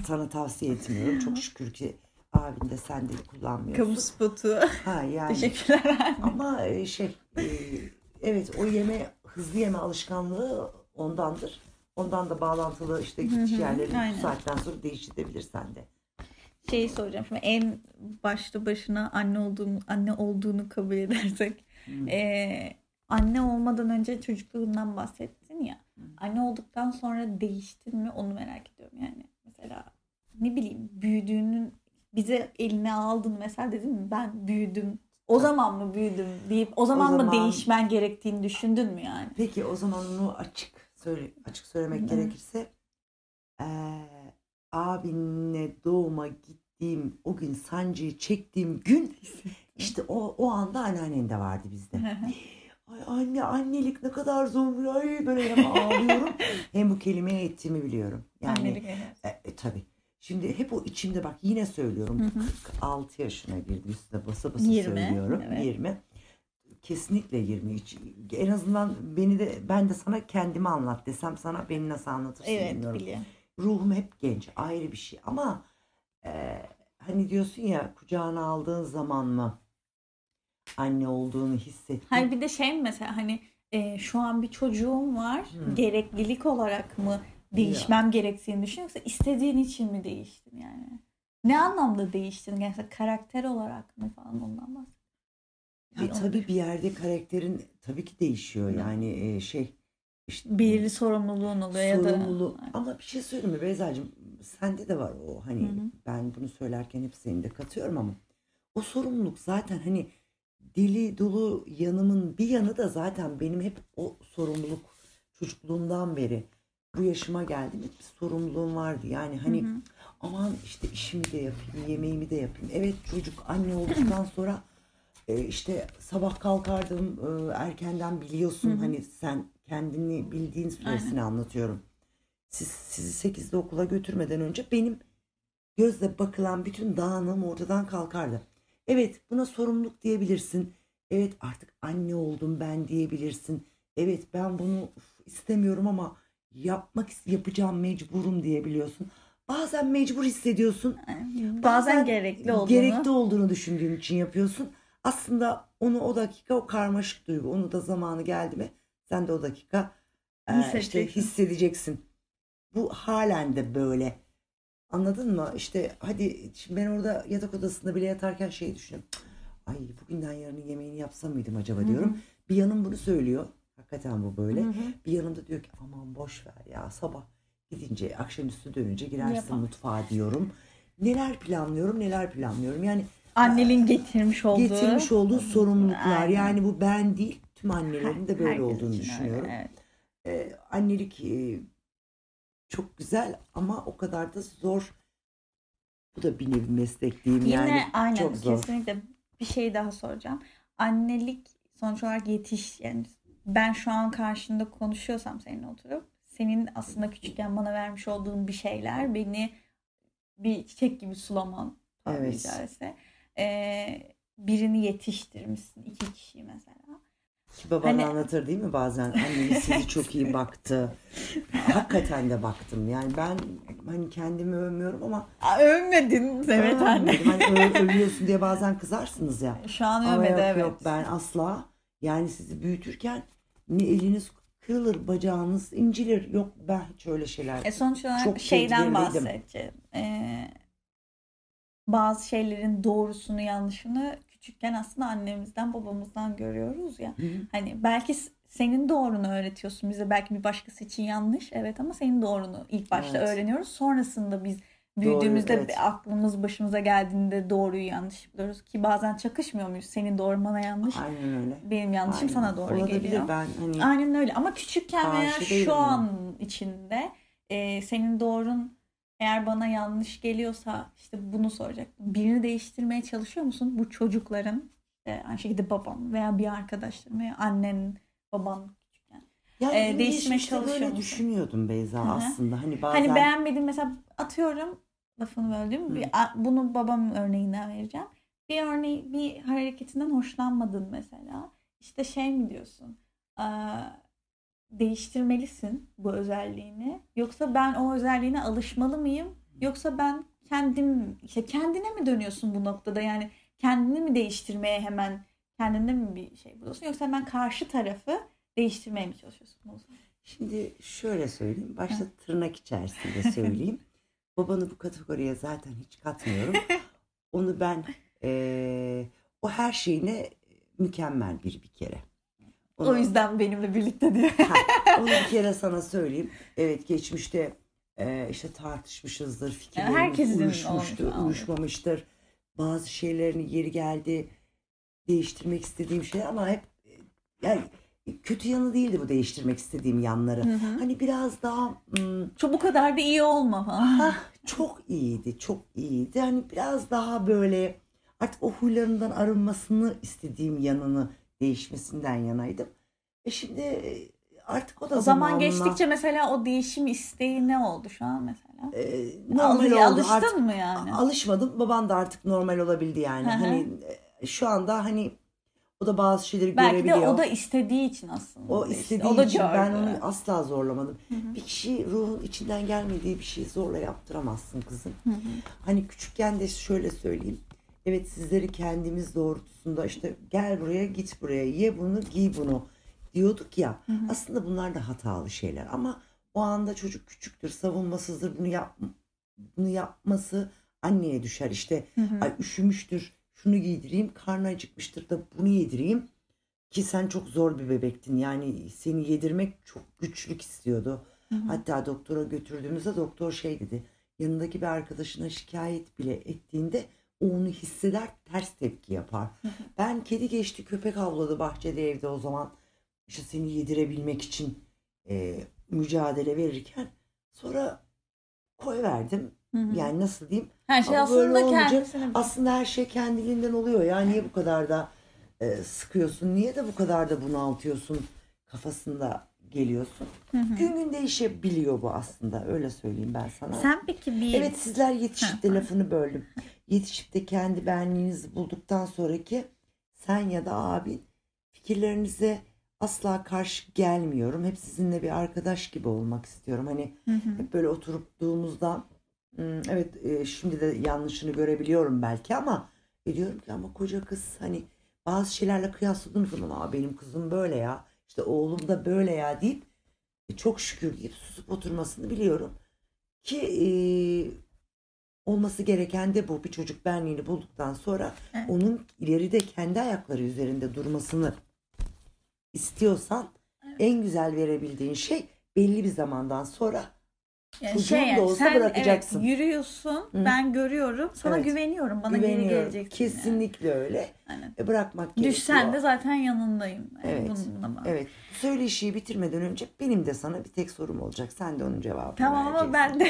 *laughs* sana tavsiye etmiyorum. Çok şükür ki abin de sen de kullanmıyorsun. Kamu spotu. Ha yani Teşekkürler. ama e, şey e, evet o yeme hızlı yeme alışkanlığı ondandır. Ondan da bağlantılı işte gidiş aynen. bu saatten sonra değiştirebilir sende. şeyi soracağım. Şimdi en başta başına anne olduğunu, anne olduğunu kabul edersek. Hmm. Ee, anne olmadan önce çocukluğundan bahsettin ya. Anne olduktan sonra değiştin mi onu merak ediyorum yani. Mesela ne bileyim büyüdüğünün bize eline aldın mesela dedin mi ben büyüdüm. O zaman mı büyüdüm deyip o zaman, mı zaman- değişmen gerektiğini düşündün mü yani? Peki o zaman onu açık söyle açık söylemek Hı. gerekirse eee abinle doğuma gittiğim o gün sancıyı çektiğim gün işte o o anda anneannen de vardı bizde. Ay anne annelik ne kadar zor. Ay böyle hem ağlıyorum *laughs* hem bu kelimeye ettiğimi biliyorum. Yani Annelik e, e, tabii. Şimdi hep o içimde bak yine söylüyorum. Hı hı. 46 yaşına girdim üstüne basa basa 20, söylüyorum. evet. 20. Kesinlikle 20 hiç. En azından beni de ben de sana kendimi anlat desem sana beni nasıl anlatırsın Evet bilmiyorum. biliyorum. Ruhum hep genç ayrı bir şey ama e, hani diyorsun ya kucağına aldığın zaman mı anne olduğunu hissettin. Hayır bir de şey mesela hani e, şu an bir çocuğum var. Hı. Gereklilik olarak mı değişmem gerektiğini düşünüyorsun yoksa istediğin için mi değiştin yani? Ne anlamda değiştin? Gerçekten karakter olarak mı falan ondan bahsediyorum. Ya tabii bir yerde karakterin tabii ki değişiyor yani e, şey işte Belirli sorumluluğun oluyor ya da. Ama bir şey söyleyeyim mi Beyza'cığım? Sende de var o hani Hı hı. ben bunu söylerken hep seni de katıyorum ama o sorumluluk zaten hani deli dolu yanımın bir yanı da zaten benim hep o sorumluluk çocukluğumdan beri bu yaşıma geldim hep bir sorumluluğum vardı. Yani hani Hı hı. aman işte işimi de yapayım, yemeğimi de yapayım. Evet çocuk anne olduktan *clears throat* sonra e, işte sabah kalkardım e, erkenden biliyorsun Hı hı. hani sen kendini bildiğin süresini anlatıyorum. Siz sizi 8'de okula götürmeden önce benim gözle bakılan bütün dağınığım ortadan kalkardı. Evet buna sorumluluk diyebilirsin. Evet artık anne oldum ben diyebilirsin. Evet ben bunu istemiyorum ama yapmak yapacağım mecburum diyebiliyorsun. Bazen mecbur hissediyorsun. Bazen, Bazen gerekli olduğunu. Gerekli olduğunu düşündüğün için yapıyorsun. Aslında onu o dakika o karmaşık duygu onu da zamanı geldi mi sen de o dakika e, işte hissedeceksin. Bu halen de böyle. Anladın mı? İşte hadi şimdi ben orada yatak odasında bile yatarken şey düşünüyorum. Ay bugünden yarının yemeğini yapsam mıydım acaba diyorum. Bir yanım bunu söylüyor. Hakikaten bu böyle. Hı hı. Bir yanımda diyor ki aman boş ver ya sabah gidince akşamüstü dönünce girersin Yapar. mutfağa diyorum. Neler planlıyorum neler planlıyorum. Yani Annenin getirmiş olduğu. getirmiş olduğu sorumluluklar Aynen. yani bu ben değil tüm annelerin de böyle Herkes olduğunu için öyle, düşünüyorum. evet. Ee, annelik e, çok güzel ama o kadar da zor. Bu da bir nevi meslek diyeyim Yine yani aynen çok zor. kesinlikle bir şey daha soracağım. Annelik sonuç olarak yetiş yani ben şu an karşında konuşuyorsam seninle oturup senin aslında küçükken bana vermiş olduğun bir şeyler beni bir çiçek gibi sulaman Evet. caizse. Ee, birini yetiştirmişsin iki kişiyi mesela. Ki baban Hani- anlatır değil mi bazen anneniz sizi *laughs* çok iyi baktı. Hakikaten de baktım. Yani ben hani kendimi övmüyorum ama övmedin evet anne. Hani öv- *laughs* övüyorsun diye bazen kızarsınız ya. Şu an övmedi yok evet. yok ben asla yani sizi büyütürken ne eliniz kırılır bacağınız incilir. Yok ben hiç öyle şeyler. E sonuç olarak Çok şeyden bahsedeceğim. Ee, bazı şeylerin doğrusunu yanlışını küçükken aslında annemizden babamızdan görüyoruz ya. Hı hı. Hani belki senin doğrunu öğretiyorsun bize belki bir başkası için yanlış evet ama senin doğrunu ilk başta Evet. öğreniyoruz. Sonrasında biz büyüdüğümüzde evet. bir aklımız başımıza geldiğinde doğruyu yanlış buluyoruz ki bazen çakışmıyor muyuz? Senin doğru bana yanlış, Aynen öyle. benim yanlışım Aynen. sana doğru Olabilir. geliyor. Ben hani Aynen öyle ama küçükken veya şu buna. an içinde e, senin doğrun eğer bana yanlış geliyorsa işte bunu soracaktım. Birini değiştirmeye çalışıyor musun? Bu çocukların e, aynı şekilde babam veya bir arkadaşların veya annen, baban küçükken. yani e, değişmeye geçmişte çalışıyor böyle musun? düşünüyordum Beyza Hı hı. aslında. Hani bazen Hani beğenmediğin mesela atıyorum lafını böldüm. Bir, bunu babam örneğinden vereceğim. Bir örneği bir hareketinden hoşlanmadın mesela. İşte şey mi diyorsun? Aa, değiştirmelisin bu özelliğini. Yoksa ben o özelliğine alışmalı mıyım? Yoksa ben kendim işte kendine mi dönüyorsun bu noktada? Yani kendini mi değiştirmeye hemen kendinde mi bir şey buluyorsun? Yoksa ben karşı tarafı değiştirmeye mi çalışıyorsun? Şimdi şöyle söyleyeyim. Başta tırnak içerisinde söyleyeyim. *laughs* Babanı bu kategoriye zaten hiç katmıyorum. *laughs* Onu ben eee, o her şeyine mükemmel bir bir kere. Onu- O yüzden benimle birlikte diyor. Ha, onu bir kere sana söyleyeyim. Evet geçmişte e, işte tartışmışızdır. Fikirlerimiz herkesin uyuşmuştur, olmuş, uyuşmamıştır. Bazı şeylerini yeri geldi değiştirmek istediğim şey ama hep e, yani kötü yanı değildi bu değiştirmek istediğim yanları. Hı hı. Hani biraz daha hmm, Çok bu kadar da iyi olma hah, çok iyiydi, çok iyiydi. Hani biraz daha böyle artık o huylarından arınmasını istediğim yanını değişmesinden yanaydım. E şimdi e, artık o da O zaman zamanla- geçtikçe mesela o değişim isteği ne oldu şu an mesela? e, normal Alış- oldu. Alıştın Artık mı yani? alışmadım. Baban da artık normal olabildi yani. Hı hı. Hani e, şu anda hani o da bazı şeyleri Belki de görebiliyor. o da istediği için aslında. O istediği o da için ben gördü. onu asla zorlamadım. Hı hı. Bir kişi ruhun içinden gelmediği bir şeyi zorla yaptıramazsın kızım. Hı hı. Hani küçükken de şöyle söyleyeyim. Evet sizleri kendimiz doğrultusunda işte gel buraya git buraya ye bunu giy bunu diyorduk ya. Hı hı. Aslında bunlar da hatalı şeyler ama o anda çocuk küçüktür, savunmasızdır. Bunu yap bunu yapması anneye düşer. İşte Hı hı. ay üşümüştür, şunu giydireyim, karnı acıkmıştır da bunu yedireyim. Ki sen çok zor bir bebektin. Yani seni yedirmek çok güçlük istiyordu. Hı hı. Hatta doktora götürdüğümüzde doktor şey dedi. Yanındaki bir arkadaşına şikayet bile ettiğinde o onu hisseder, ters tepki yapar. Ben kedi geçti, köpek havladı bahçede evde o zaman. İşte seni yedirebilmek için e, mücadele verirken sonra koy verdim. Yani nasıl diyeyim? Her şey Ama aslında olunca kendisine. Aslında her şey kendiliğinden oluyor ya. Niye bu kadar da e, sıkıyorsun? Niye de bu kadar da bunaltıyorsun? Kafasında geliyorsun. Hı hı. Gün gün değişebiliyor bu aslında. Öyle söyleyeyim ben sana. Sen peki bir Evet sizler yetişip de lafını böldüm. Yetişip de kendi benliğinizi bulduktan sonraki sen ya da abin fikirlerinize asla karşı gelmiyorum. Hep sizinle bir arkadaş gibi olmak istiyorum. Hani Hı hı. hep böyle oturduğumuzda "Hmm, evet e, şimdi de yanlışını görebiliyorum belki ama e, diyorum ki ama koca kız hani bazı şeylerle kıyasladığım zaman Aa, benim kızım böyle ya işte oğlum da böyle ya deyip e, çok şükür deyip susup oturmasını biliyorum. Ki e, olması gereken de bu. Bir çocuk benliğini bulduktan sonra Evet. onun ileride kendi ayakları üzerinde durmasını istiyorsan en güzel verebildiğin şey belli bir zamandan sonra Yani Çocuğun şey da yani, olsa sen bırakacaksın. Evet, yürüyorsun. Ben görüyorum. Sana Evet. güveniyorum. Bana geri güveniyorum. geleceksin. yani. Kesinlikle öyle. Aynen. E, bırakmak gerekiyor. Düşsen de zaten yanındayım. Yani Evet. bununla. Evet. Söyleşiyi bitirmeden önce benim de sana bir tek sorum olacak. Sen de onun cevabını Tamam ama ben de.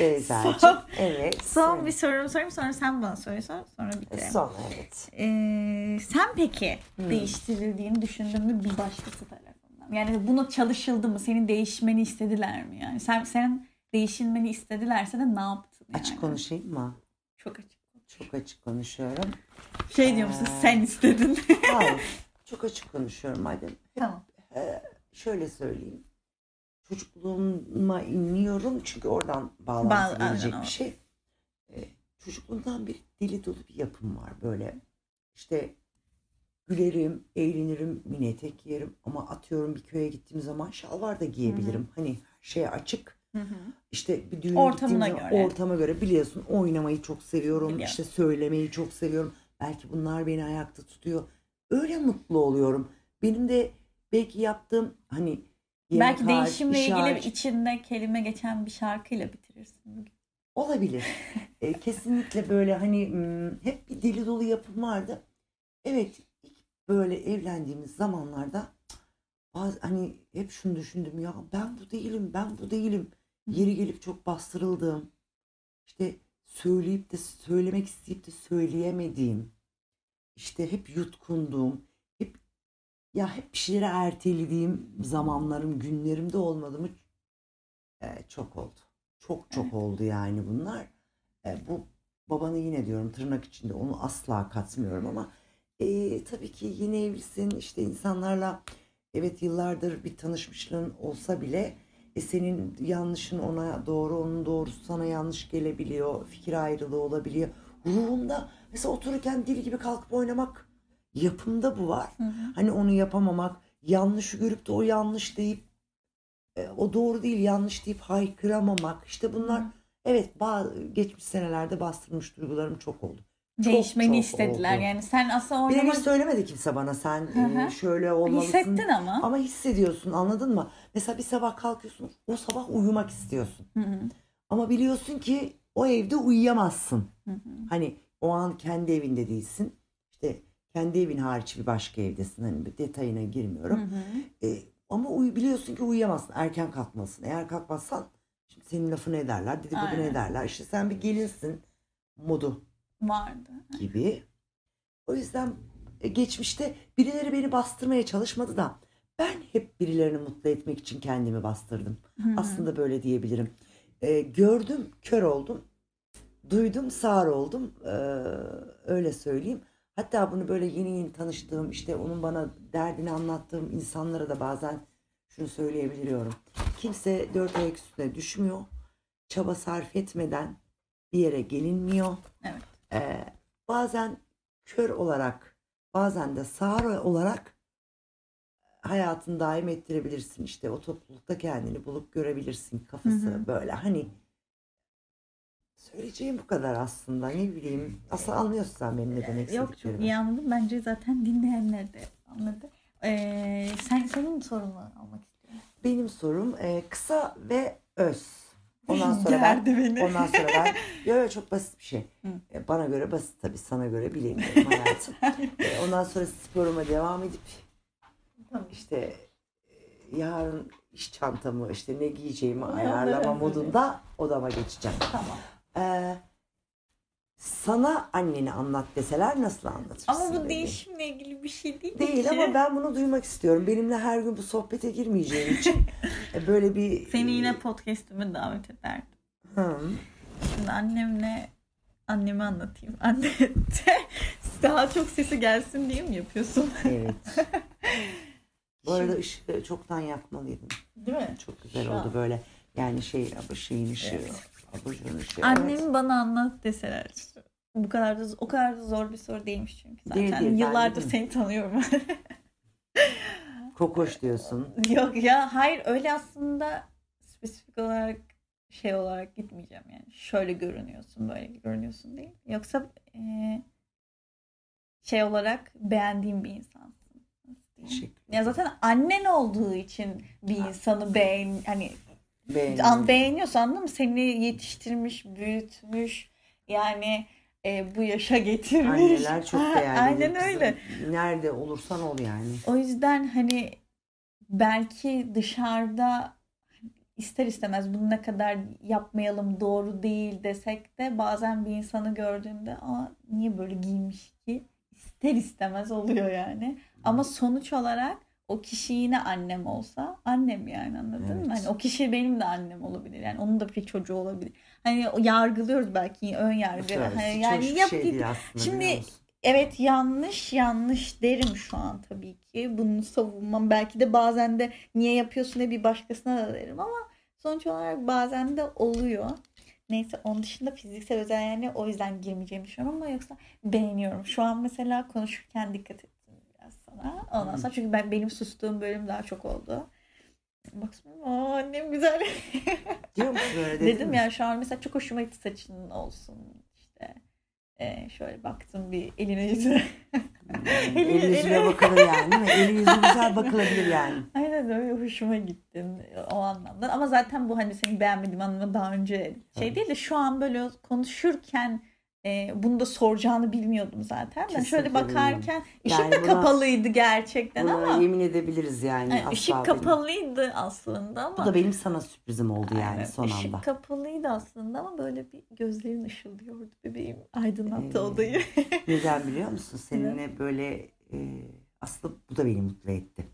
*laughs* *laughs* Son- Evet. son söyle. bir sorumu sorayım sonra sen bana soruyorsun sonra bitirelim. Son evet. Ee, sen peki Hmm. değiştirildiğini düşündün mü bir başkası tarafından? Yani buna çalışıldı mı? Senin değişmeni istediler mi? Yani sen sen değişilmeni istedilerse de ne yaptın? Yani? Açık konuşayım mı? Çok açık. Çok açık konuşuyorum. Şey diyor musun? Ee, Sen istedin. *laughs* Hayır. Çok açık konuşuyorum madem. tamam. Ee, şöyle söyleyeyim. Çocukluğuma inliyorum çünkü oradan bağlantı Bağ- gelecek aynen, bir şey. Ee, çocukluğumdan bir deli dolu bir yapım var böyle. İşte gülerim, eğlenirim, mini etek giyerim ama atıyorum bir köye gittiğim zaman şalvar da giyebilirim. Hani şey açık. Hı hı. İşte bir düğüne Ortamına göre. ortama göre biliyorsun oynamayı çok seviyorum. Biliyorum. işte söylemeyi çok seviyorum. Belki bunlar beni ayakta tutuyor. Öyle mutlu oluyorum. Benim de belki yaptığım hani Belki hariç, değişimle iş ilgili içinde kelime geçen bir şarkıyla bitirirsin. bugün. olabilir. *laughs* E, kesinlikle böyle hani hep bir deli dolu yapım vardı. Evet böyle evlendiğimiz zamanlarda bazı, hani hep şunu düşündüm ya ben bu değilim ben bu değilim. Yeri gelip çok bastırıldığım işte söyleyip de söylemek isteyip de söyleyemediğim işte hep yutkunduğum hep ya hep bir şeyleri ertelediğim zamanlarım günlerimde olmadı mı E, çok oldu. Çok çok Evet. oldu yani bunlar. E, bu babanı yine diyorum tırnak içinde onu asla katmıyorum ama e, tabii ki yeni evlisin işte insanlarla evet yıllardır bir tanışmışlığın olsa bile e, senin yanlışın ona doğru onun doğrusu sana yanlış gelebiliyor fikir ayrılığı olabiliyor ruhumda mesela otururken dil gibi kalkıp oynamak yapımda bu var Hı hı. hani onu yapamamak yanlışı görüp de o yanlış deyip e, o doğru değil yanlış deyip haykıramamak işte bunlar Evet, bazı, geçmiş senelerde bastırmış duygularım çok oldu. Değişmeni çok istediler. oldu. Yani sen aslında orada Birebir söylemedi kimse bana sen Hı hı. e, şöyle olmalısın. hissettin ama. Ama hissediyorsun anladın mı? Mesela bir sabah kalkıyorsun o sabah uyumak istiyorsun. Hı hı, Ama biliyorsun ki o evde uyuyamazsın. hı hı. Hani o an kendi evinde değilsin. İşte kendi evin hariç bir başka evdesin. Hani bir detayına girmiyorum. E, ama uy biliyorsun ki uyuyamazsın. Erken kalkmalısın. Eğer kalkmazsan şimdi senin lafını ederler, dedikodunu ederler. İşte sen bir gelinsin modu Vardı. gibi. O yüzden e, geçmişte birileri beni bastırmaya çalışmadı da ben hep birilerini mutlu etmek için kendimi bastırdım. Hı hı. Aslında böyle diyebilirim. E, gördüm, kör oldum. Duydum, sağır oldum. E, öyle söyleyeyim. Hatta bunu böyle yeni yeni tanıştığım, işte onun bana derdini anlattığım insanlara da bazen şunu söyleyebiliyorum. Kimse dört ayak üstüne düşmüyor. Çaba sarf etmeden bir yere gelinmiyor. Evet. Ee, bazen kör olarak, bazen de sağır olarak hayatını daim ettirebilirsin. İşte o toplulukta kendini bulup görebilirsin kafası Hı hı. böyle. Hani söyleyeceğim bu kadar aslında. Ne bileyim. Aslında anlıyorsun sen benim ne demek Yok çok iyi anladım. Bence zaten dinleyenler de anladı. Ee, sen senin sorunu almak istiyorum. Benim sorum e, kısa ve öz. Ondan sonra ben beni. Ondan sonra ben *laughs* yo, yo, çok basit bir şey. Hı. E, Bana göre basit tabii. Sana göre bilemiyorum hayatım. *laughs* E, Ondan sonra sporuma devam edip işte e, yarın iş çantamı işte ne giyeceğimi ayarlama modunda odama geçeceğim. Tamam. E, sana anneni anlat deseler nasıl anlatırsın? Ama bu bebeğim? değişimle ilgili bir şey değil, Değil ki. ama ben bunu duymak istiyorum. Benimle her gün bu sohbete girmeyeceğin için *laughs* e, böyle bir... Seni yine podcast'ime davet ederdim. Hı. Şimdi annemle annemi anlatayım. *laughs* Anne daha çok sesi gelsin diye mi yapıyorsun? Evet. *laughs* Bu arada ışığı çoktan yakmalıydın. Değil mi? Çok güzel Şu oldu an. böyle. Yani şey şeyin ışığı. Evet. Abajurun ışığı. Annemi evet. bana anlat deseler. Bu kadar da o kadar da zor bir soru değilmiş çünkü zaten. Değil, değil, Yıllardır seni tanıyorum. *laughs* Kokoş diyorsun. Yok ya hayır öyle aslında spesifik olarak şey olarak gitmeyeceğim yani. Şöyle görünüyorsun böyle görünüyorsun değil. Yoksa e, şey olarak beğendiğim bir insansın. Ya zaten annen olduğu için bir insanı beğen hani Beğeniyorum. an, beğeniyorsun anladın mı? Seni yetiştirmiş, büyütmüş. Yani e, bu yaşa getirmiş. Anneler çok değerli. Aynen Kızım, öyle. Nerede olursan ol yani. O yüzden hani belki dışarıda ister istemez bunu ne kadar yapmayalım doğru değil desek de bazen bir insanı gördüğünde aa niye böyle giymiş ki ister istemez oluyor yani. Ama sonuç olarak o kişi yine annem olsa annem yani anladın mı? Evet. Hani o kişi benim de annem olabilir. Yani onun da bir çocuğu olabilir. Hani yargılıyoruz belki ön yargı. Evet, Hani hiç yani hoş bir yap şey aslında. Şimdi? Evet yanlış yanlış derim şu an tabii ki. Bunu savunmam. Belki de bazen de niye yapıyorsun diye bir başkasına da derim ama sonuç olarak bazen de oluyor. Neyse onun dışında fiziksel özel yani o yüzden girmeyeceğimi düşünüyorum ama yoksa beğeniyorum. Şu an mesela konuşurken dikkat ettim biraz sana. Ondan sonra çünkü ben benim sustuğum bölüm daha çok oldu. Baksana aa, annem güzel. *laughs* Diyor musun öyle dedin Dedim mi? ya şu an mesela çok hoşuma gitti saçının olsun işte. Ee, şöyle baktım bir eline yüzüne. Hmm, *laughs* Eli- Eli yüzüne eli- bakılır yani değil mi? Eli yüzü güzel bakılabilir yani. *laughs* Aynen öyle hoşuma gitti o anlamda. Ama zaten bu hani seni beğenmediğim anlamda daha önce şey değil de şu an böyle konuşurken e, bunu da soracağını bilmiyordum zaten. Ben şöyle bakarken ışık Yani da buna- kapalıydı gerçekten Buna ama yemin edebiliriz yani. yani ışık benim. kapalıydı aslında ama Bu da benim sana sürprizim oldu yani Aynen, son ışık anda. kapalıydı aslında ama böyle bir gözlerin ışıldıyordu bebeğim. Aydınlattı Ee, odayı. Neden biliyor musun? *laughs* Seninle böyle e, aslında bu da beni mutlu etti.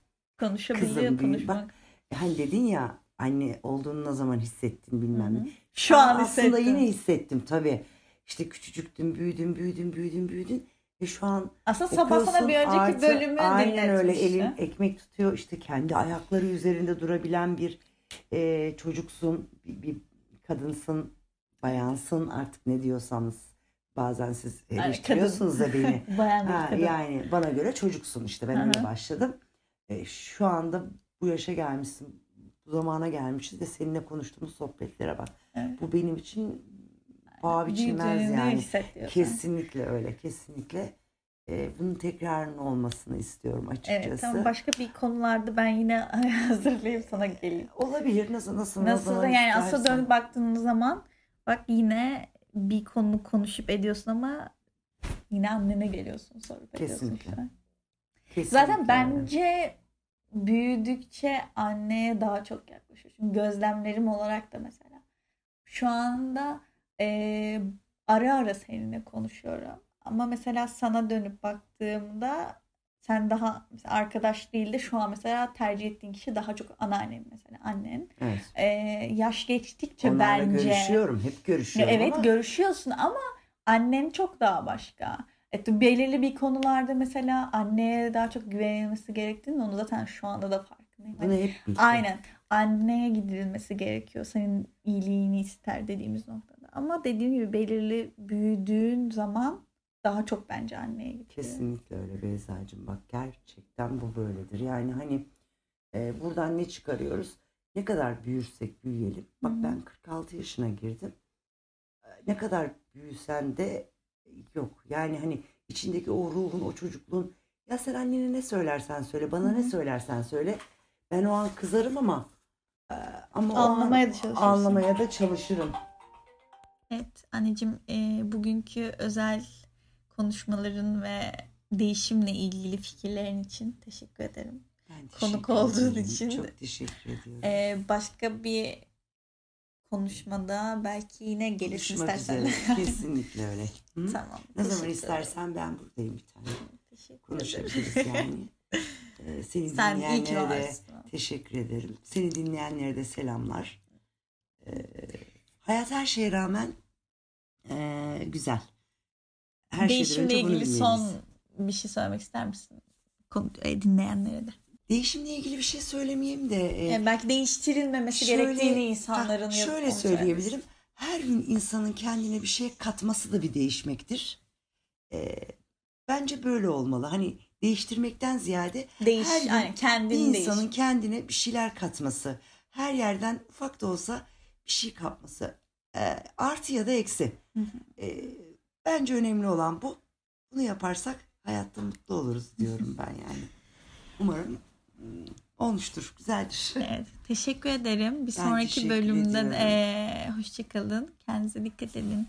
Konuşabiliyor Kızım, konuşmak. Hani dedin ya anne olduğunu ne zaman hissettin bilmem ne. Şu an aslında hissettim. yine hissettim tabii. İşte küçücüktün, büyüdün, büyüdün, büyüdün, büyüdün. Ve şu an Aslında sabah sana bir önceki artı- bölümü Aynen öyle elin ekmek tutuyor. işte kendi ayakları üzerinde durabilen bir e, çocuksun, bir, bir kadınsın, bayansın artık ne diyorsanız. Bazen siz eleştiriyorsunuz da beni. *laughs* Bayan Ha, kadın. yani bana göre çocuksun işte ben öyle başladım. E, şu anda bu yaşa gelmişsin. bu zamana gelmişiz ve seninle konuştuğumuz sohbetlere bak. Evet. Bu benim için paha biçilmez yani. Kesinlikle öyle, kesinlikle. Ee, bunun tekrarının olmasını istiyorum açıkçası. Evet tamam başka bir konularda ben yine *laughs* hazırlayıp sana geleyim. Olabilir. Nasıl nasıl Nasıl yani aslında istersen. dönüp baktığın zaman bak yine bir konu konuşup ediyorsun ama yine annene geliyorsun sorup ediyorsun. Kesinlikle. falan. Kesinlikle Zaten bence büyüdükçe anneye daha çok yaklaşıyor. Çünkü gözlemlerim olarak da mesela şu anda e, ara ara seninle konuşuyorum. Ama mesela sana dönüp baktığımda sen daha arkadaş değil de şu an mesela tercih ettiğin kişi daha çok anneannen mesela annen. Evet. E, yaş geçtikçe Onlarla bence görüşüyorum. Hep görüşüyorum evet ama görüşüyorsun ama annen çok daha başka. Evet, belirli bir konularda mesela anneye daha çok güvenilmesi gerektiğini onu zaten şu anda da farkındayım. bunu hep aynen anneye gidilmesi gerekiyor. Senin iyiliğini ister dediğimiz noktada. Ama dediğim gibi belirli büyüdüğün zaman daha çok bence anneye gidiyor. Kesinlikle öyle Beyza'cığım. Bak gerçekten bu böyledir. Yani hani e, buradan ne çıkarıyoruz? Ne kadar büyürsek büyüyelim. Bak ben 46 yaşına girdim. E, Ne kadar büyüsen de yok. Yani hani içindeki o ruhun, o çocukluğun ya sen annene ne söylersen söyle, bana ne söylersen söyle. Ben o an kızarım ama e, ama Anlamaya an da çalışırsın. anlamaya da çalışırım. Evet anneciğim e, bugünkü özel konuşmaların ve değişimle ilgili fikirlerin için teşekkür ederim. Ben Konuk teşekkür olduğun ederim. için Çok teşekkür ediyorum. Ee, başka bir konuşmada belki yine gelirsin Konuşmak istersen. üzere. *laughs* Kesinlikle öyle. Hı? tamam. Ne zaman istersen ben buradayım bir tane. Teşekkür Konuşabiliriz yani. Ee, *laughs* seni Sen dinleyenlere de teşekkür ederim. Seni dinleyenlere de selamlar. Ee, hayat her şeye rağmen ee, güzel. Her Değişimle ilgili bilmeliyiz. son bir şey söylemek ister misin? E, dinleyenlere de. Değişimle ilgili bir şey söylemeyeyim de ee, Yani belki değiştirilmemesi şöyle- gerektiğini insanların ha, şöyle söyleyebilirim. Her gün insanın kendine bir şey katması da bir değişmektir. Ee, bence böyle olmalı. Hani değiştirmekten ziyade Değiş, her gün yani bir insanın değiş. kendine bir şeyler katması, her yerden ufak da olsa bir şey kapması, Ee, artı ya da eksi. Hı hı. Ee, bence önemli olan bu. Bunu yaparsak hayatta mutlu oluruz diyorum ben yani. Umarım mm, olmuştur, güzeldir. Evet, teşekkür ederim. Bir Ben sonraki teşekkür bölümde ediyorum. e, hoşçakalın. Kendinize dikkat edin.